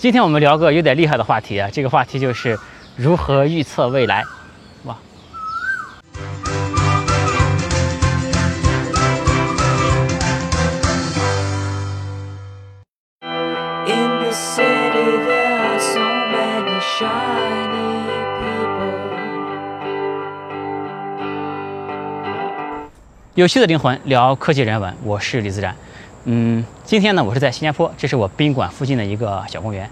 今天我们聊个有点厉害的话题啊，这个话题就是如何预测未来。哇！有趣的灵魂聊科技人文，我是李自然。嗯，今天呢，我是在新加坡，这是我宾馆附近的一个小公园。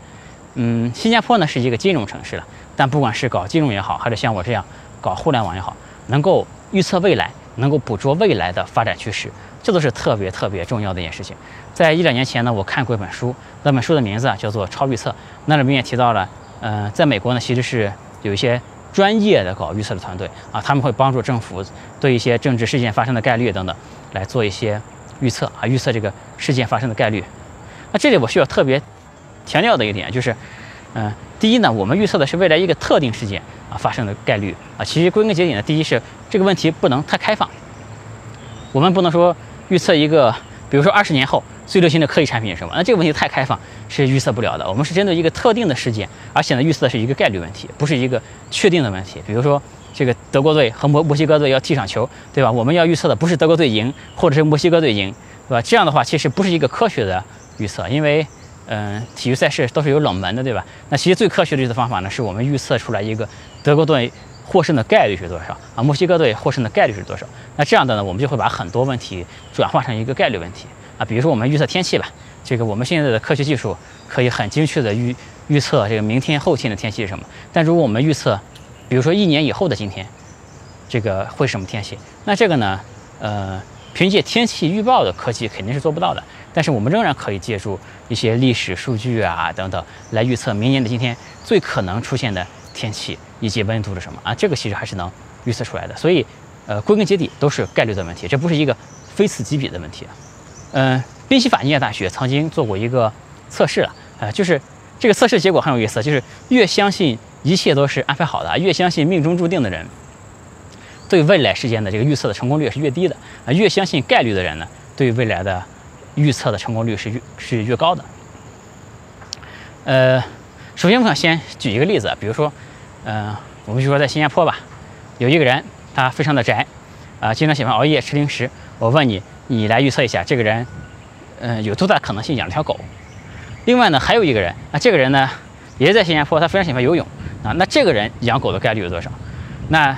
嗯，新加坡呢是一个金融城市了，但不管是搞金融也好，还是像我这样搞互联网也好，能够预测未来，能够捕捉未来的发展趋势，这都是特别特别重要的一件事情。在一两年前呢，我看过一本书，那本书的名字啊叫做《超预测》，那里面也提到了，呃，在美国呢，其实是有一些专业的搞预测的团队啊，他们会帮助政府对一些政治事件发生的概率等等来做一些。预测啊，预测这个事件发生的概率。那这里我需要特别强调的一点就是，嗯，第一呢，我们预测的是未来一个特定事件啊发生的概率啊。其实归根结底呢，第一是这个问题不能太开放，我们不能说预测一个，比如说二十年后最流行的科技产品是什么，那这个问题太开放是预测不了的。我们是针对一个特定的事件，而且呢，预测的是一个概率问题，不是一个确定的问题。比如说。这个德国队和墨墨西哥队要踢场球，对吧？我们要预测的不是德国队赢，或者是墨西哥队赢，对吧？这样的话，其实不是一个科学的预测，因为，嗯，体育赛事都是有冷门的，对吧？那其实最科学的预测方法呢，是我们预测出来一个德国队获胜的概率是多少啊，墨西哥队获胜的概率是多少？那这样的呢，我们就会把很多问题转化成一个概率问题啊。比如说我们预测天气吧，这个我们现在的科学技术可以很精确的预预测这个明天后天的天气是什么，但如果我们预测比如说一年以后的今天，这个会什么天气？那这个呢？呃，凭借天气预报的科技肯定是做不到的。但是我们仍然可以借助一些历史数据啊等等来预测明年的今天最可能出现的天气以及温度是什么啊？这个其实还是能预测出来的。所以，呃，归根结底都是概率的问题，这不是一个非此即彼的问题。嗯，宾夕法尼亚大学曾经做过一个测试了，呃，就是这个测试结果很有意思，就是越相信。一切都是安排好的，越相信命中注定的人，对未来事件的这个预测的成功率是越低的啊。越相信概率的人呢，对未来的预测的成功率是越是越高的。呃，首先我想先举一个例子，比如说，嗯，我们就说在新加坡吧，有一个人他非常的宅啊，经常喜欢熬夜吃零食。我问你，你来预测一下，这个人，嗯，有多大可能性养了条狗？另外呢，还有一个人啊，这个人呢，也是在新加坡，他非常喜欢游泳。啊，那这个人养狗的概率有多少？那，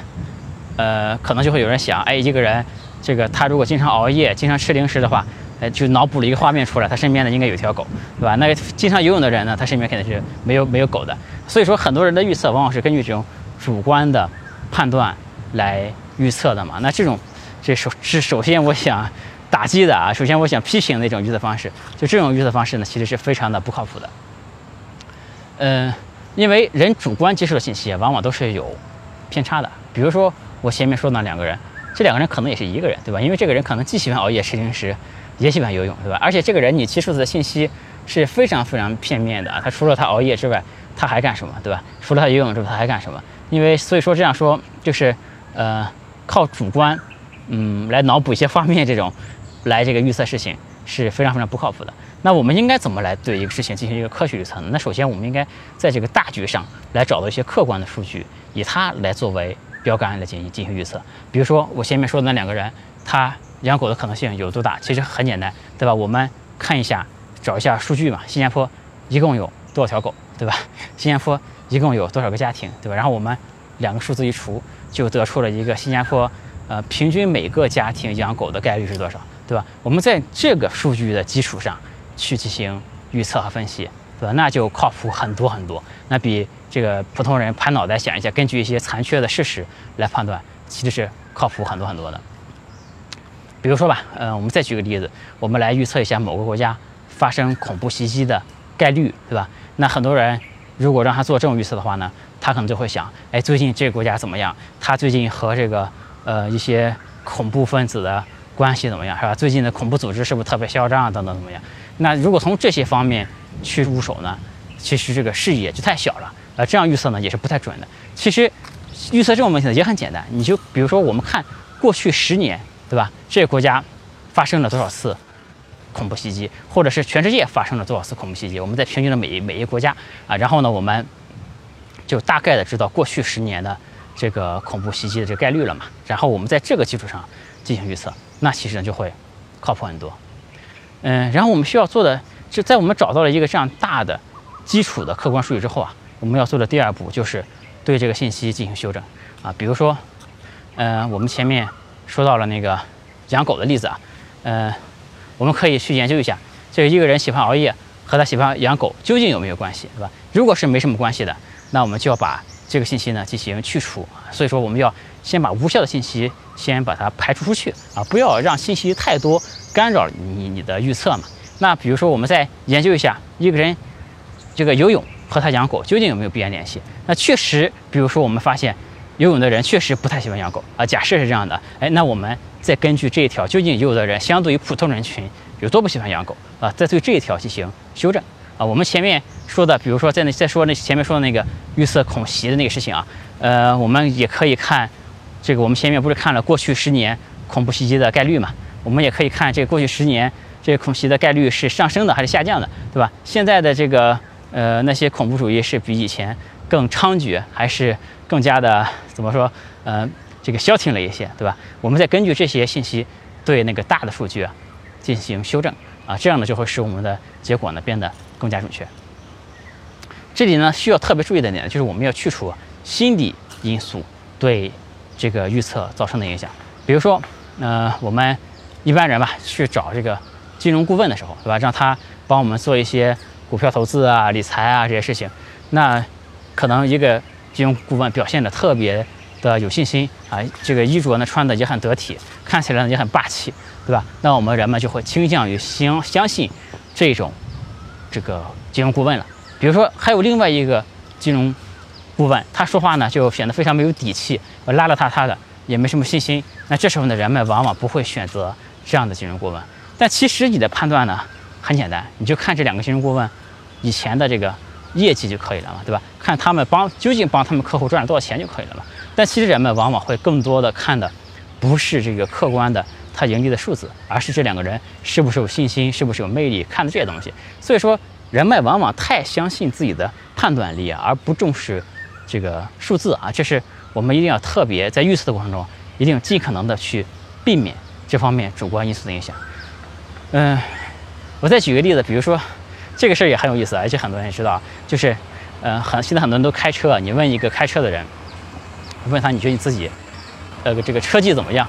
呃，可能就会有人想，哎，一个人，这个他如果经常熬夜、经常吃零食的话，哎，就脑补了一个画面出来，他身边呢应该有条狗，对吧？那经常游泳的人呢，他身边肯定是没有没有狗的。所以说，很多人的预测往往是根据这种主观的判断来预测的嘛。那这种，这首是首先我想打击的啊，首先我想批评的一种预测方式，就这种预测方式呢，其实是非常的不靠谱的。嗯。因为人主观接受的信息往往都是有偏差的。比如说我前面说的那两个人，这两个人可能也是一个人，对吧？因为这个人可能既喜欢熬夜吃零食，也喜欢游泳，对吧？而且这个人你接受的信息是非常非常片面的。他除了他熬夜之外，他还干什么，对吧？除了他游泳之外，他还干什么？因为所以说这样说就是呃靠主观嗯来脑补一些画面这种来这个预测事情是非常非常不靠谱的。那我们应该怎么来对一个事情进行一个科学预测呢？那首先，我们应该在这个大局上来找到一些客观的数据，以它来作为标杆来进行进行预测。比如说，我前面说的那两个人，他养狗的可能性有多大？其实很简单，对吧？我们看一下，找一下数据嘛。新加坡一共有多少条狗，对吧？新加坡一共有多少个家庭，对吧？然后我们两个数字一除，就得出了一个新加坡呃平均每个家庭养狗的概率是多少，对吧？我们在这个数据的基础上。去进行预测和分析，对吧？那就靠谱很多很多。那比这个普通人拍脑袋想一下，根据一些残缺的事实来判断，其实是靠谱很多很多的。比如说吧，嗯，我们再举个例子，我们来预测一下某个国家发生恐怖袭击的概率，对吧？那很多人如果让他做这种预测的话呢，他可能就会想，哎，最近这个国家怎么样？他最近和这个呃一些恐怖分子的关系怎么样，是吧？最近的恐怖组织是不是特别嚣张啊？等等怎么样？那如果从这些方面去入手呢，其实这个视野就太小了，呃，这样预测呢也是不太准的。其实预测这种问题呢也很简单，你就比如说我们看过去十年，对吧？这个国家发生了多少次恐怖袭击，或者是全世界发生了多少次恐怖袭击，我们在平均的每每一个国家啊，然后呢，我们就大概的知道过去十年的这个恐怖袭击的这个概率了嘛。然后我们在这个基础上进行预测，那其实呢就会靠谱很多。嗯，然后我们需要做的，就在我们找到了一个这样大的基础的客观数据之后啊，我们要做的第二步就是对这个信息进行修正啊。比如说，嗯，我们前面说到了那个养狗的例子啊，嗯。我们可以去研究一下，这一个人喜欢熬夜和他喜欢养狗究竟有没有关系，对吧？如果是没什么关系的，那我们就要把这个信息呢进行去除。所以说，我们要先把无效的信息先把它排除出去啊，不要让信息太多干扰你你的预测嘛。那比如说，我们再研究一下一个人这个游泳和他养狗究竟有没有必然联系？那确实，比如说我们发现游泳的人确实不太喜欢养狗啊。假设是这样的，哎，那我们。再根据这一条，究竟游泳的人相对于普通人群有多不喜欢养狗啊？再对这一条进行修正啊。我们前面说的，比如说在那再说那前面说的那个预测恐袭的那个事情啊，呃，我们也可以看这个。我们前面不是看了过去十年恐怖袭击的概率嘛？我们也可以看这个过去十年这个恐袭的概率是上升的还是下降的，对吧？现在的这个呃那些恐怖主义是比以前更猖獗，还是更加的怎么说？呃。这个消停了一些，对吧？我们再根据这些信息，对那个大的数据啊进行修正啊，这样呢就会使我们的结果呢变得更加准确。这里呢需要特别注意的点就是我们要去除心理因素对这个预测造成的影响。比如说，呃，我们一般人吧去找这个金融顾问的时候，对吧？让他帮我们做一些股票投资啊、理财啊这些事情，那可能一个金融顾问表现的特别。的有信心啊，这个衣着呢穿的也很得体，看起来呢也很霸气，对吧？那我们人们就会倾向于相相信这种这个金融顾问了。比如说还有另外一个金融顾问，他说话呢就显得非常没有底气，邋邋遢遢的，也没什么信心。那这时候呢，人们往往不会选择这样的金融顾问。但其实你的判断呢很简单，你就看这两个金融顾问以前的这个业绩就可以了嘛，对吧？看他们帮究竟帮他们客户赚了多少钱就可以了嘛。但其实人们往往会更多的看的，不是这个客观的他盈利的数字，而是这两个人是不是有信心，是不是有魅力，看的这些东西。所以说，人们往往太相信自己的判断力，而不重视这个数字啊。这是我们一定要特别在预测的过程中，一定尽可能的去避免这方面主观因素的影响。嗯，我再举个例子，比如说这个事儿也很有意思，而且很多人知道，就是，嗯，很现在很多人都开车，你问一个开车的人。问他你觉得你自己，呃，这个车技怎么样？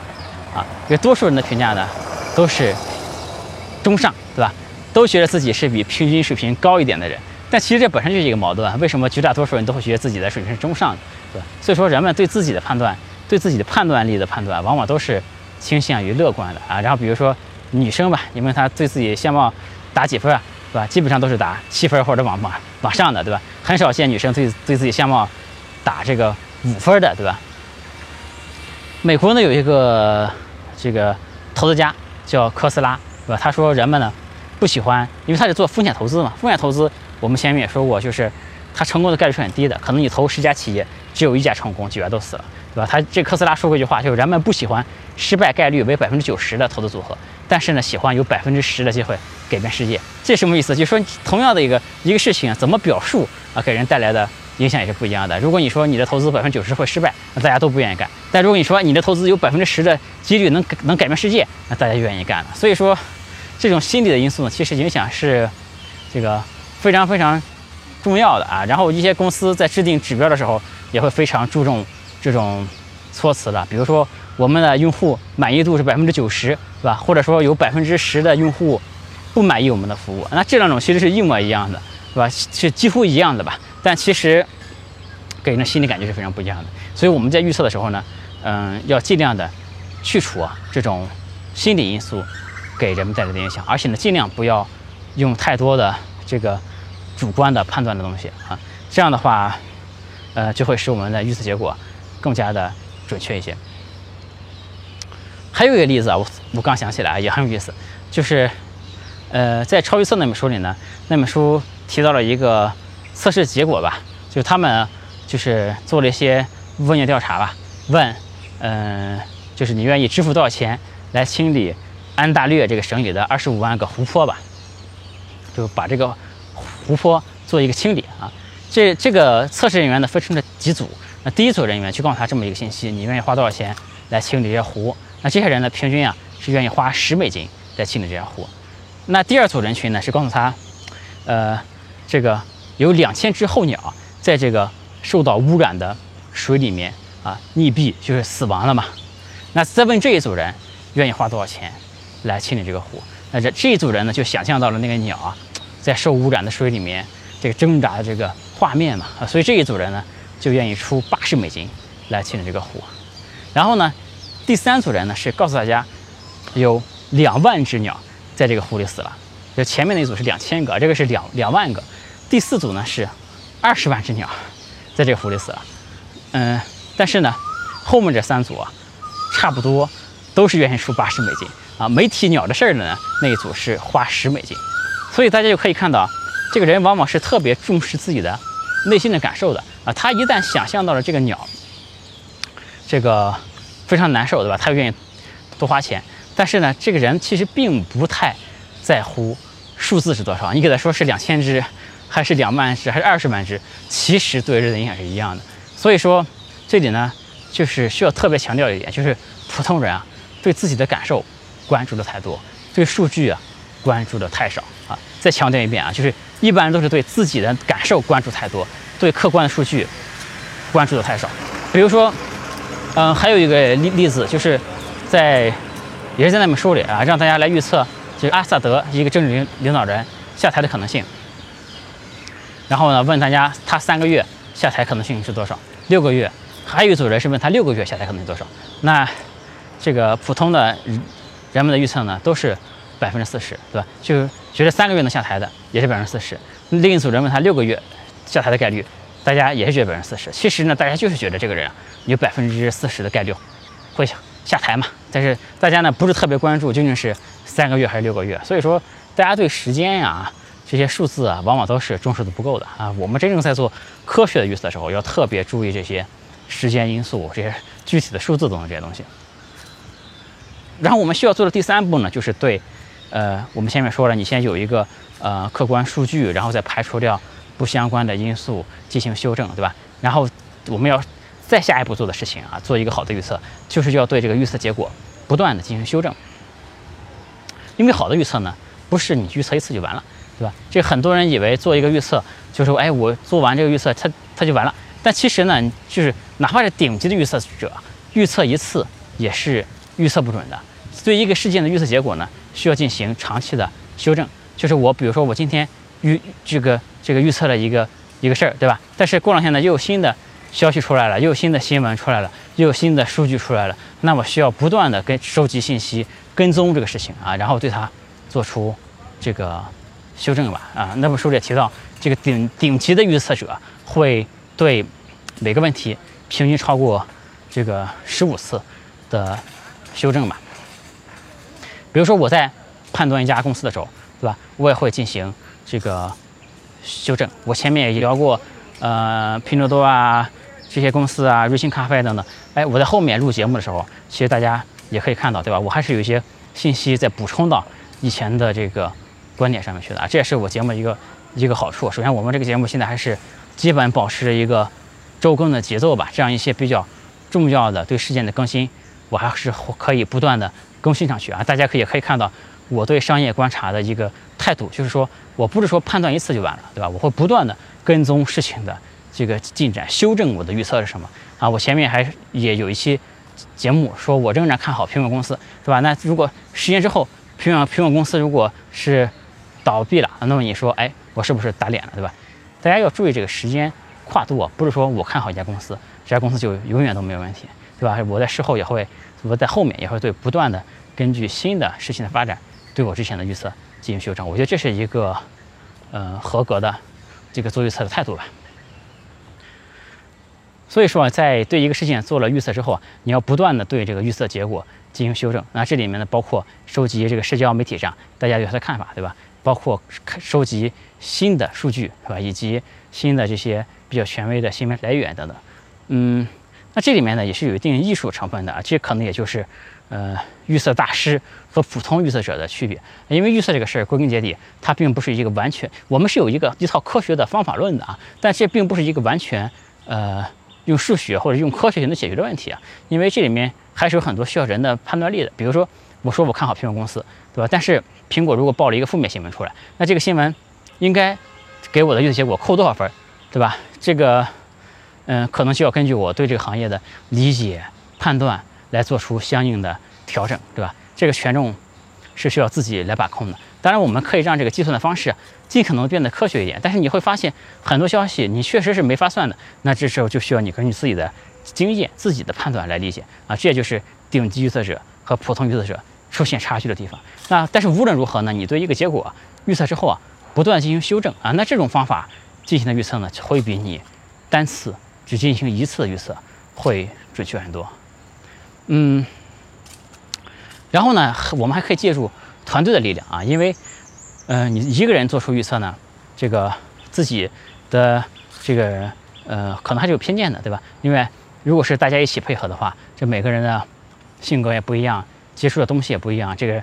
啊，因为多数人的评价呢，都是中上，对吧？都觉得自己是比平均水平高一点的人。但其实这本身就是一个矛盾，为什么绝大多数人都会觉得自己的水平是中上，对？所以说，人们对自己的判断，对自己的判断力的判断，往往都是倾向于乐观的啊。然后比如说女生吧，你问她对自己相貌打几分啊，对吧？基本上都是打七分或者往往往上的，对吧？很少见女生对对自己相貌打这个。五分的，对吧？美国呢有一个这个投资家叫科斯拉，对吧？他说人们呢不喜欢，因为他是做风险投资嘛。风险投资我们前面也说过，就是他成功的概率是很低的，可能你投十家企业，只有一家成功，九家都死了，对吧？他这特斯拉说过一句话，就是人们不喜欢失败概率为百分之九十的投资组合，但是呢喜欢有百分之十的机会改变世界。这什么意思？就是说同样的一个一个事情，怎么表述啊，给人带来的。影响也是不一样的。如果你说你的投资百分之九十会失败，那大家都不愿意干；但如果你说你的投资有百分之十的几率能能改变世界，那大家愿意干了。所以说，这种心理的因素呢，其实影响是这个非常非常重要的啊。然后一些公司在制定指标的时候，也会非常注重这种措辞的。比如说，我们的用户满意度是百分之九十，对吧？或者说有百分之十的用户不满意我们的服务，那这两种其实是一模一样的，对吧？是几乎一样的吧？但其实给人的心理感觉是非常不一样的，所以我们在预测的时候呢，嗯，要尽量的去除啊这种心理因素给人们带来的影响，而且呢，尽量不要用太多的这个主观的判断的东西啊，这样的话，呃，就会使我们的预测结果更加的准确一些。还有一个例子啊，我我刚想起来也很有意思，就是呃，在超预测那本书里呢，那本书提到了一个。测试结果吧，就他们就是做了一些问卷调查吧，问，嗯，就是你愿意支付多少钱来清理安大略这个省里的二十五万个湖泊吧，就把这个湖泊做一个清理啊。这这个测试人员呢分成了几组，那第一组人员去告诉他这么一个信息：你愿意花多少钱来清理这些湖？那这些人呢平均啊是愿意花十美金来清理这些湖。那第二组人群呢是告诉他，呃，这个有两千只候鸟在这个受到污染的水里面啊溺毙，就是死亡了嘛。那再问这一组人愿意花多少钱来清理这个湖？那这这一组人呢，就想象到了那个鸟啊，在受污染的水里面这个挣扎的这个画面嘛啊，所以这一组人呢，就愿意出八十美金来清理这个湖。然后呢，第三组人呢是告诉大家，有两万只鸟在这个湖里死了，就前面那一组是两千个，这个是两两万个。第四组呢是二十万只鸟在这个湖里死了，嗯，但是呢，后面这三组啊。差不多都是愿意出八十美金啊，没提鸟的事儿的呢，那一组是花十美金，所以大家就可以看到，这个人往往是特别重视自己的内心的感受的啊。他一旦想象到了这个鸟，这个非常难受，对吧？他就愿意多花钱。但是呢，这个人其实并不太在乎数字是多少，你给他说是两千只，还是两万只，还是二十万只，其实对人的影响是一样的。所以说，这里呢。就是需要特别强调一点，就是普通人啊，对自己的感受关注的太多，对数据啊关注的太少啊。再强调一遍啊，就是一般人都是对自己的感受关注太多，对客观的数据关注的太少。比如说，嗯，还有一个例例子，就是在也是在那本书里啊，让大家来预测就是阿萨德一个政治领领导人下台的可能性。然后呢，问大家他三个月下台可能性是多少？六个月。还有一组人是问他六个月下台可能性多少？那这个普通的人们的预测呢，都是百分之四十，对吧？就觉得三个月能下台的也是百分之四十。另一组人问他六个月下台的概率，大家也是觉得百分之四十。其实呢，大家就是觉得这个人有百分之四十的概率会下下台嘛。但是大家呢不是特别关注究竟是三个月还是六个月。所以说，大家对时间呀这些数字啊，往往都是重视的不够的啊。我们真正在做科学的预测的时候，要特别注意这些。时间因素这些具体的数字等等这些东西，然后我们需要做的第三步呢，就是对，呃，我们前面说了，你先有一个呃客观数据，然后再排除掉不相关的因素进行修正，对吧？然后我们要再下一步做的事情啊，做一个好的预测，就是要对这个预测结果不断的进行修正，因为好的预测呢，不是你预测一次就完了，对吧？这很多人以为做一个预测就是说，哎，我做完这个预测，它它就完了。但其实呢，就是哪怕是顶级的预测者，预测一次也是预测不准的。对一个事件的预测结果呢，需要进行长期的修正。就是我，比如说我今天预这个这个预测了一个一个事儿，对吧？但是过两天呢，又有新的消息出来了，又有新的新闻出来了，又有新的数据出来了，那我需要不断的跟收集信息，跟踪这个事情啊，然后对它做出这个修正吧。啊，那本书里也提到，这个顶顶级的预测者会。对每个问题平均超过这个十五次的修正吧。比如说我在判断一家公司的时候，对吧？我也会进行这个修正。我前面也聊过，呃，拼多多啊这些公司啊，瑞幸咖啡等等。哎，我在后面录节目的时候，其实大家也可以看到，对吧？我还是有一些信息在补充到以前的这个观点上面去的啊。这也是我节目一个一个好处。首先，我们这个节目现在还是。基本保持着一个周更的节奏吧，这样一些比较重要的对事件的更新，我还是可以不断的更新上去啊。大家可以可以看到我对商业观察的一个态度，就是说我不是说判断一次就完了，对吧？我会不断的跟踪事情的这个进展，修正我的预测是什么啊。我前面还也有一期节目说，我仍然看好苹果公司，是吧？那如果十年之后苹果苹果公司如果是倒闭了，那么你说，哎，我是不是打脸了，对吧？大家要注意这个时间跨度啊，不是说我看好一家公司，这家公司就永远都没有问题，对吧？我在事后也会，我在后面也会对不断的根据新的事情的发展，对我之前的预测进行修正。我觉得这是一个，呃，合格的这个做预测的态度吧。所以说，在对一个事件做了预测之后啊，你要不断的对这个预测结果进行修正。那这里面呢，包括收集这个社交媒体上大家对它的看法，对吧？包括收集新的数据，是吧？以及新的这些比较权威的新闻来源等等。嗯，那这里面呢也是有一定艺术成分的啊。这可能也就是，呃预测大师和普通预测者的区别。因为预测这个事儿归根结底，它并不是一个完全，我们是有一个一套科学的方法论的啊，但这并不是一个完全呃用数学或者用科学就能解决的问题啊，因为这里面还是有很多需要人的判断力的。比如说，我说我看好苹果公司，对吧？但是苹果如果报了一个负面新闻出来，那这个新闻应该给我的预测结果扣多少分，对吧？这个。嗯，可能就要根据我对这个行业的理解、判断来做出相应的调整，对吧？这个权重是需要自己来把控的。当然，我们可以让这个计算的方式尽可能变得科学一点。但是你会发现，很多消息你确实是没法算的。那这时候就需要你根据自己的经验、自己的判断来理解啊。这也就是顶级预测者和普通预测者出现差距的地方。那但是无论如何呢，你对一个结果预测之后啊，不断进行修正啊，那这种方法进行的预测呢，会比你单次。只进行一次的预测会准确很多，嗯，然后呢，我们还可以借助团队的力量啊，因为，嗯，你一个人做出预测呢，这个自己的这个呃，可能还是有偏见的，对吧？因为如果是大家一起配合的话，这每个人的性格也不一样，接触的东西也不一样，这个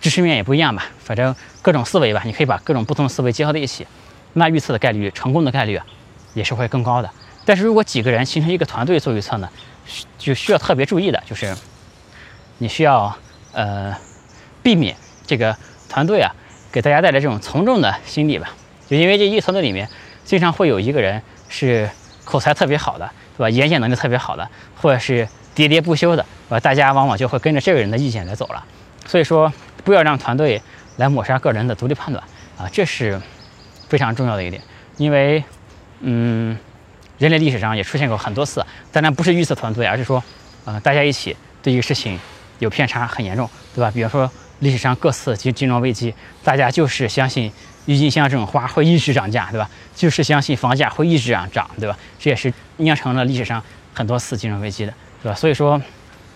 知识面也不一样吧，反正各种思维吧，你可以把各种不同的思维结合在一起，那预测的概率，成功的概率。也是会更高的，但是如果几个人形成一个团队做预测呢，就需要特别注意的，就是你需要呃避免这个团队啊给大家带来这种从众的心理吧。就因为这一个团队里面经常会有一个人是口才特别好的，对吧？演讲能力特别好的，或者是喋喋不休的，对吧？大家往往就会跟着这个人的意见来走了。所以说，不要让团队来抹杀个人的独立判断啊，这是非常重要的一点，因为。嗯，人类历史上也出现过很多次，当然不是预测团队，而是说，呃，大家一起对一个事情有偏差很严重，对吧？比方说历史上各次金金融危机，大家就是相信郁金香这种花会一直涨价，对吧？就是相信房价会一直涨涨，对吧？这也是酿成了历史上很多次金融危机的，对吧？所以说，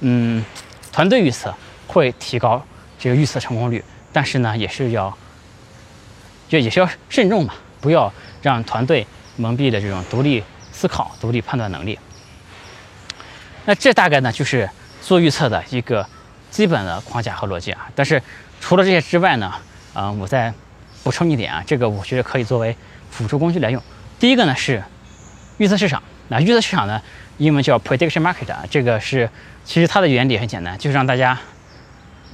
嗯，团队预测会提高这个预测成功率，但是呢，也是要，就也是要慎重嘛，不要让团队。蒙蔽的这种独立思考、独立判断能力，那这大概呢就是做预测的一个基本的框架和逻辑啊。但是除了这些之外呢，啊，我再补充一点啊，这个我觉得可以作为辅助工具来用。第一个呢是预测市场，那预测市场呢，英文叫 prediction market 啊，这个是其实它的原理很简单，就是让大家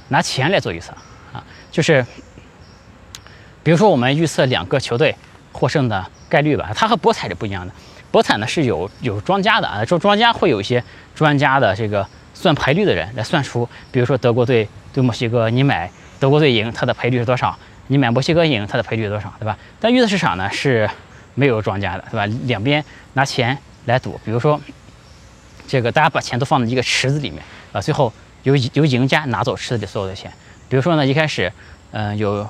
拿钱来做预测啊，就是比如说我们预测两个球队获胜的。概率吧，它和博彩是不一样的。博彩呢是有有庄家的啊，说庄家会有一些专家的这个算赔率的人来算出，比如说德国队对墨西哥，你买德国队赢，它的赔率是多少？你买墨西哥赢，它的赔率是多少？对吧？但预测市场呢是没有庄家的，对吧？两边拿钱来赌，比如说这个大家把钱都放在一个池子里面啊，最后由由赢家拿走池子里所有的钱。比如说呢，一开始嗯有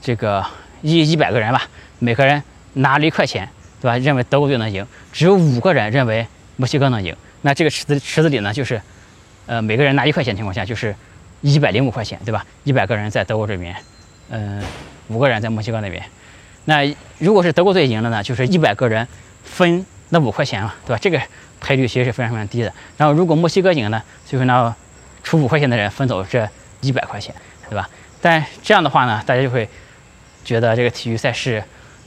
这个一一百个人吧，每个人。拿了一块钱，对吧？认为德国队能赢，只有五个人认为墨西哥能赢。那这个池子池子里呢，就是，呃，每个人拿一块钱情况下，就是一百零五块钱，对吧？一百个人在德国这边，嗯，五个人在墨西哥那边。那如果是德国队赢了呢，就是一百个人分那五块钱嘛，对吧？这个赔率其实是非常非常低的。然后如果墨西哥赢呢，就是那出五块钱的人分走这一百块钱，对吧？但这样的话呢，大家就会觉得这个体育赛事。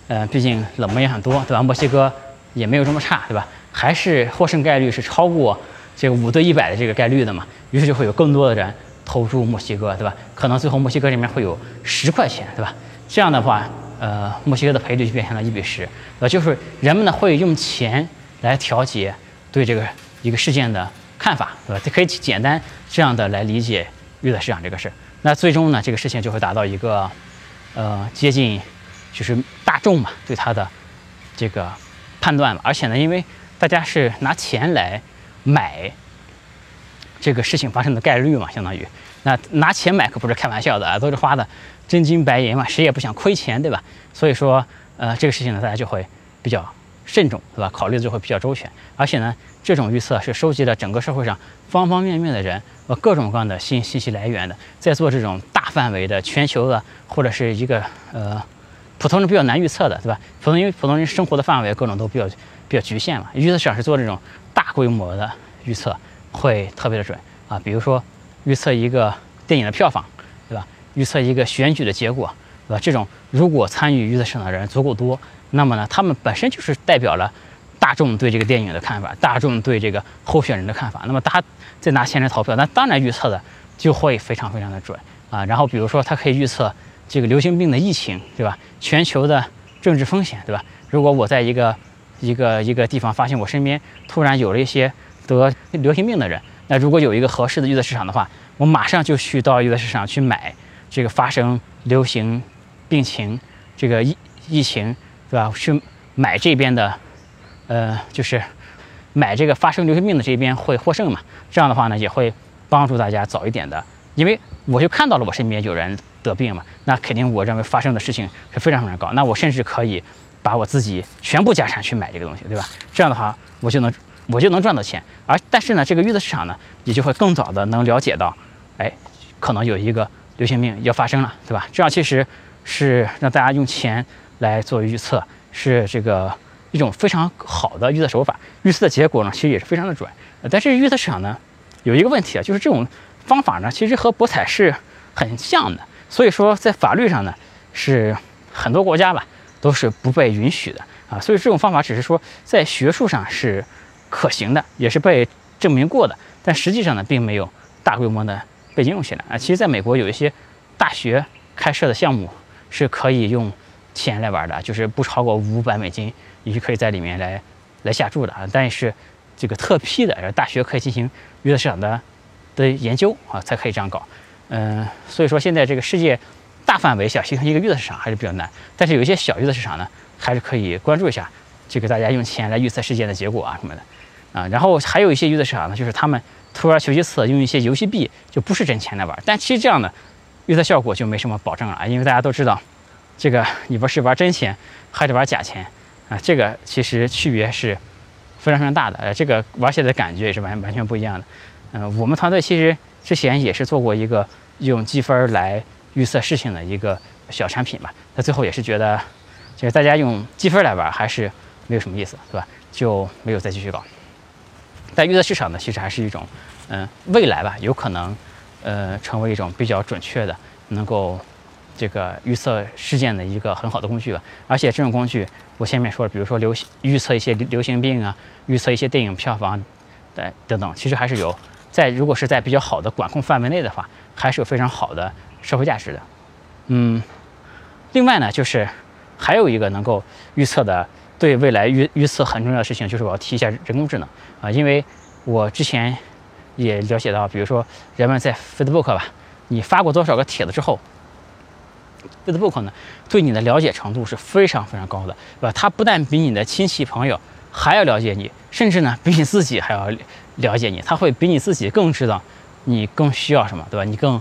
呃，毕竟冷门也很多，对吧？墨西哥也没有这么差，对吧？还是获胜概率是超过这个五对一百的这个概率的嘛？于是就会有更多的人投注墨西哥，对吧？可能最后墨西哥这边会有十块钱，对吧？这样的话，呃，墨西哥的赔率就变成了一比十，呃，就是人们呢会用钱来调节对这个一个事件的看法，对吧？可以简单这样的来理解预测市场这个事儿。那最终呢，这个事情就会达到一个呃接近。就是众嘛，对他的这个判断嘛，而且呢，因为大家是拿钱来买这个事情发生的概率嘛，相当于那拿钱买可不是开玩笑的啊，都是花的真金白银嘛，谁也不想亏钱，对吧？所以说，呃，这个事情呢，大家就会比较慎重，对吧？考虑的就会比较周全，而且呢，这种预测是收集了整个社会上方方面面的人和各种各样的信信息来源的，在做这种大范围的全球的或者是一个呃。普通人比较难预测的，对吧？普通因为普通人生活的范围各种都比较比较局限嘛。预测市场是做这种大规模的预测，会特别的准啊，比如说预测一个电影的票房，对吧？预测一个选举的结果，对吧？这种如果参与预测市场的人足够多，那么呢，他们本身就是代表了大众对这个电影的看法，大众对这个候选人的看法。那么他再拿钱来投票，那当然预测的就会非常非常的准啊。然后比如说他可以预测这个流行病的疫情，对吧？全球的政治风险，对吧？如果我在一个一个一个地方发现我身边突然有了一些得流行病的人，那如果有一个合适的预测市场的话，我马上就去到预测市场去买这个发生流行病情这个疫疫情，对吧？去买这边的，呃，就是买这个发生流行病的这边会获胜嘛？这样的话呢，也会帮助大家早一点的，因为我就看到了我身边有人得病嘛，那肯定我认为发生的事情是非常非常高，那我甚至可以。把我自己全部家产去买这个东西，对吧？这样的话，我就能我就能赚到钱。而但是呢，这个预测市场呢，也就会更早的能了解到，哎，可能有一个流行病要发生了，对吧？这样其实是让大家用钱来做预测，是这个一种非常好的预测手法。预测的结果呢，其实也是非常的准。但是预测市场呢，有一个问题啊，就是这种方法呢，其实和博彩是很像的。所以说，在法律上呢，是很多国家吧。都是不被允许的啊，所以这种方法只是说在学术上是可行的，也是被证明过的，但实际上呢，并没有大规模的被应用起来啊。其实，在美国有一些大学开设的项目是可以用钱来玩的，就是不超过五百美金，你是可以在里面来来下注的啊。但是这个特批的大学可以进行娱乐市场的的研究啊，才可以这样搞。嗯，所以说现在这个世界。大范围想形成一个预测市场还是比较难，但是有一些小预测市场呢，还是可以关注一下。这个大家用钱来预测事件的结果啊什么的，啊，然后还有一些预测市场呢，就是他们图而求其次，用一些游戏币，就不是真钱来玩。但其实这样的预测效果就没什么保证了，因为大家都知道，这个你不是玩真钱还是玩假钱啊，这个其实区别是非常非常大的，呃，这个玩起来的感觉也是完完全不一样的。嗯，我们团队其实之前也是做过一个用积分来。预测事情的一个小产品吧，他最后也是觉得，就是大家用积分来玩还是没有什么意思，对吧？就没有再继续搞。但预测市场呢，其实还是一种，嗯，未来吧，有可能，呃，成为一种比较准确的，能够这个预测事件的一个很好的工具吧。而且这种工具，我前面说了，比如说流行预测一些流行病啊，预测一些电影票房，等等等，其实还是有在如果是在比较好的管控范围内的话，还是有非常好的。社会价值的，嗯，另外呢，就是还有一个能够预测的，对未来预预测很重要的事情，就是我要提一下人工智能啊，因为我之前也了解到，比如说人们在 Facebook 吧，你发过多少个帖子之后，Facebook 呢对你的了解程度是非常非常高的，对吧？它不但比你的亲戚朋友还要了解你，甚至呢比你自己还要了解你，他会比你自己更知道你更需要什么，对吧？你更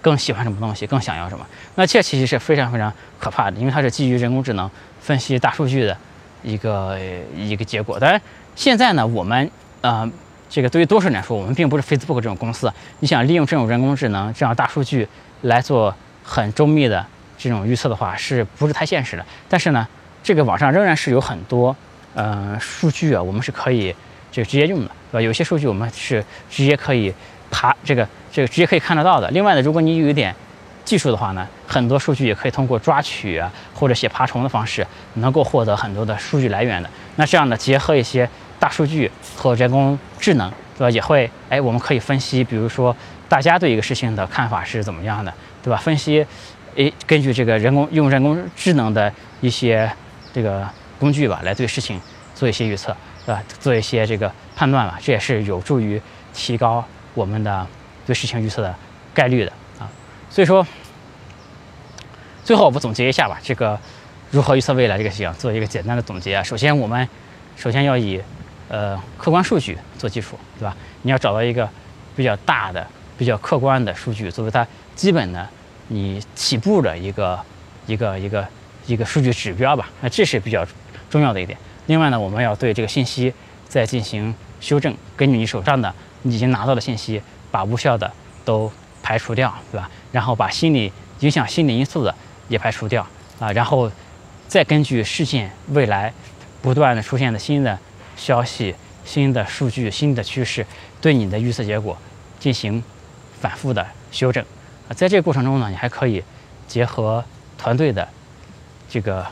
更喜欢什么东西，更想要什么？那这其实是非常非常可怕的，因为它是基于人工智能分析大数据的一个一个结果。当然，现在呢，我们呃，这个对于多数人来说，我们并不是 Facebook 这种公司。你想利用这种人工智能、这样大数据来做很周密的这种预测的话，是不是太现实的？但是呢，这个网上仍然是有很多呃数据啊，我们是可以就直接用的，对吧？有些数据我们是直接可以爬这个。这个直接可以看得到的。另外呢，如果你有一点技术的话呢，很多数据也可以通过抓取啊或者写爬虫的方式，能够获得很多的数据来源的。那这样呢，结合一些大数据和人工智能，对吧？也会哎，我们可以分析，比如说大家对一个事情的看法是怎么样的，对吧？分析，哎，根据这个人工用人工智能的一些这个工具吧，来对事情做一些预测，对吧？做一些这个判断吧，这也是有助于提高我们的。对事情预测的概率的啊，所以说，最后我们总结一下吧，这个如何预测未来这个事情，做一个简单的总结啊。首先，我们首先要以呃客观数据做基础，对吧？你要找到一个比较大的、比较客观的数据作为它基本的你起步的一个一个一个一个数据指标吧。那这是比较重要的一点。另外呢，我们要对这个信息再进行修正，根据你手上的你已经拿到的信息。把无效的都排除掉，对吧？然后把心理影响心理因素的也排除掉啊，然后再根据事件未来不断的出现的新的消息、新的数据、新的趋势，对你的预测结果进行反复的修正。啊，在这个过程中呢，你还可以结合团队的这个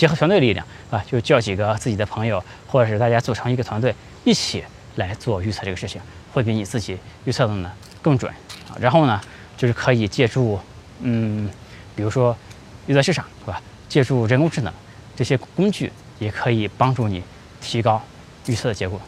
结合团队力量啊，就叫几个自己的朋友，或者是大家组成一个团队，一起来做预测这个事情，会比你自己预测的呢更准。啊，然后呢，就是可以借助嗯，比如说预测市场是吧？借助人工智能这些工具，也可以帮助你提高预测的结果。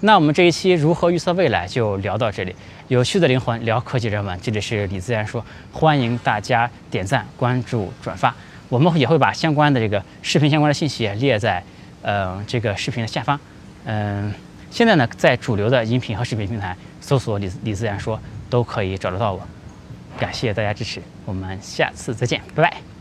那我们这一期如何预测未来就聊到这里。有趣的灵魂聊科技人文，这里是李自然说，欢迎大家点赞、关注、转发。我们也会把相关的这个视频相关的信息列在呃这个视频的下方。嗯，现在呢，在主流的音频和视频平台搜索李李自然说都可以找得到我。感谢大家支持，我们下次再见，拜拜。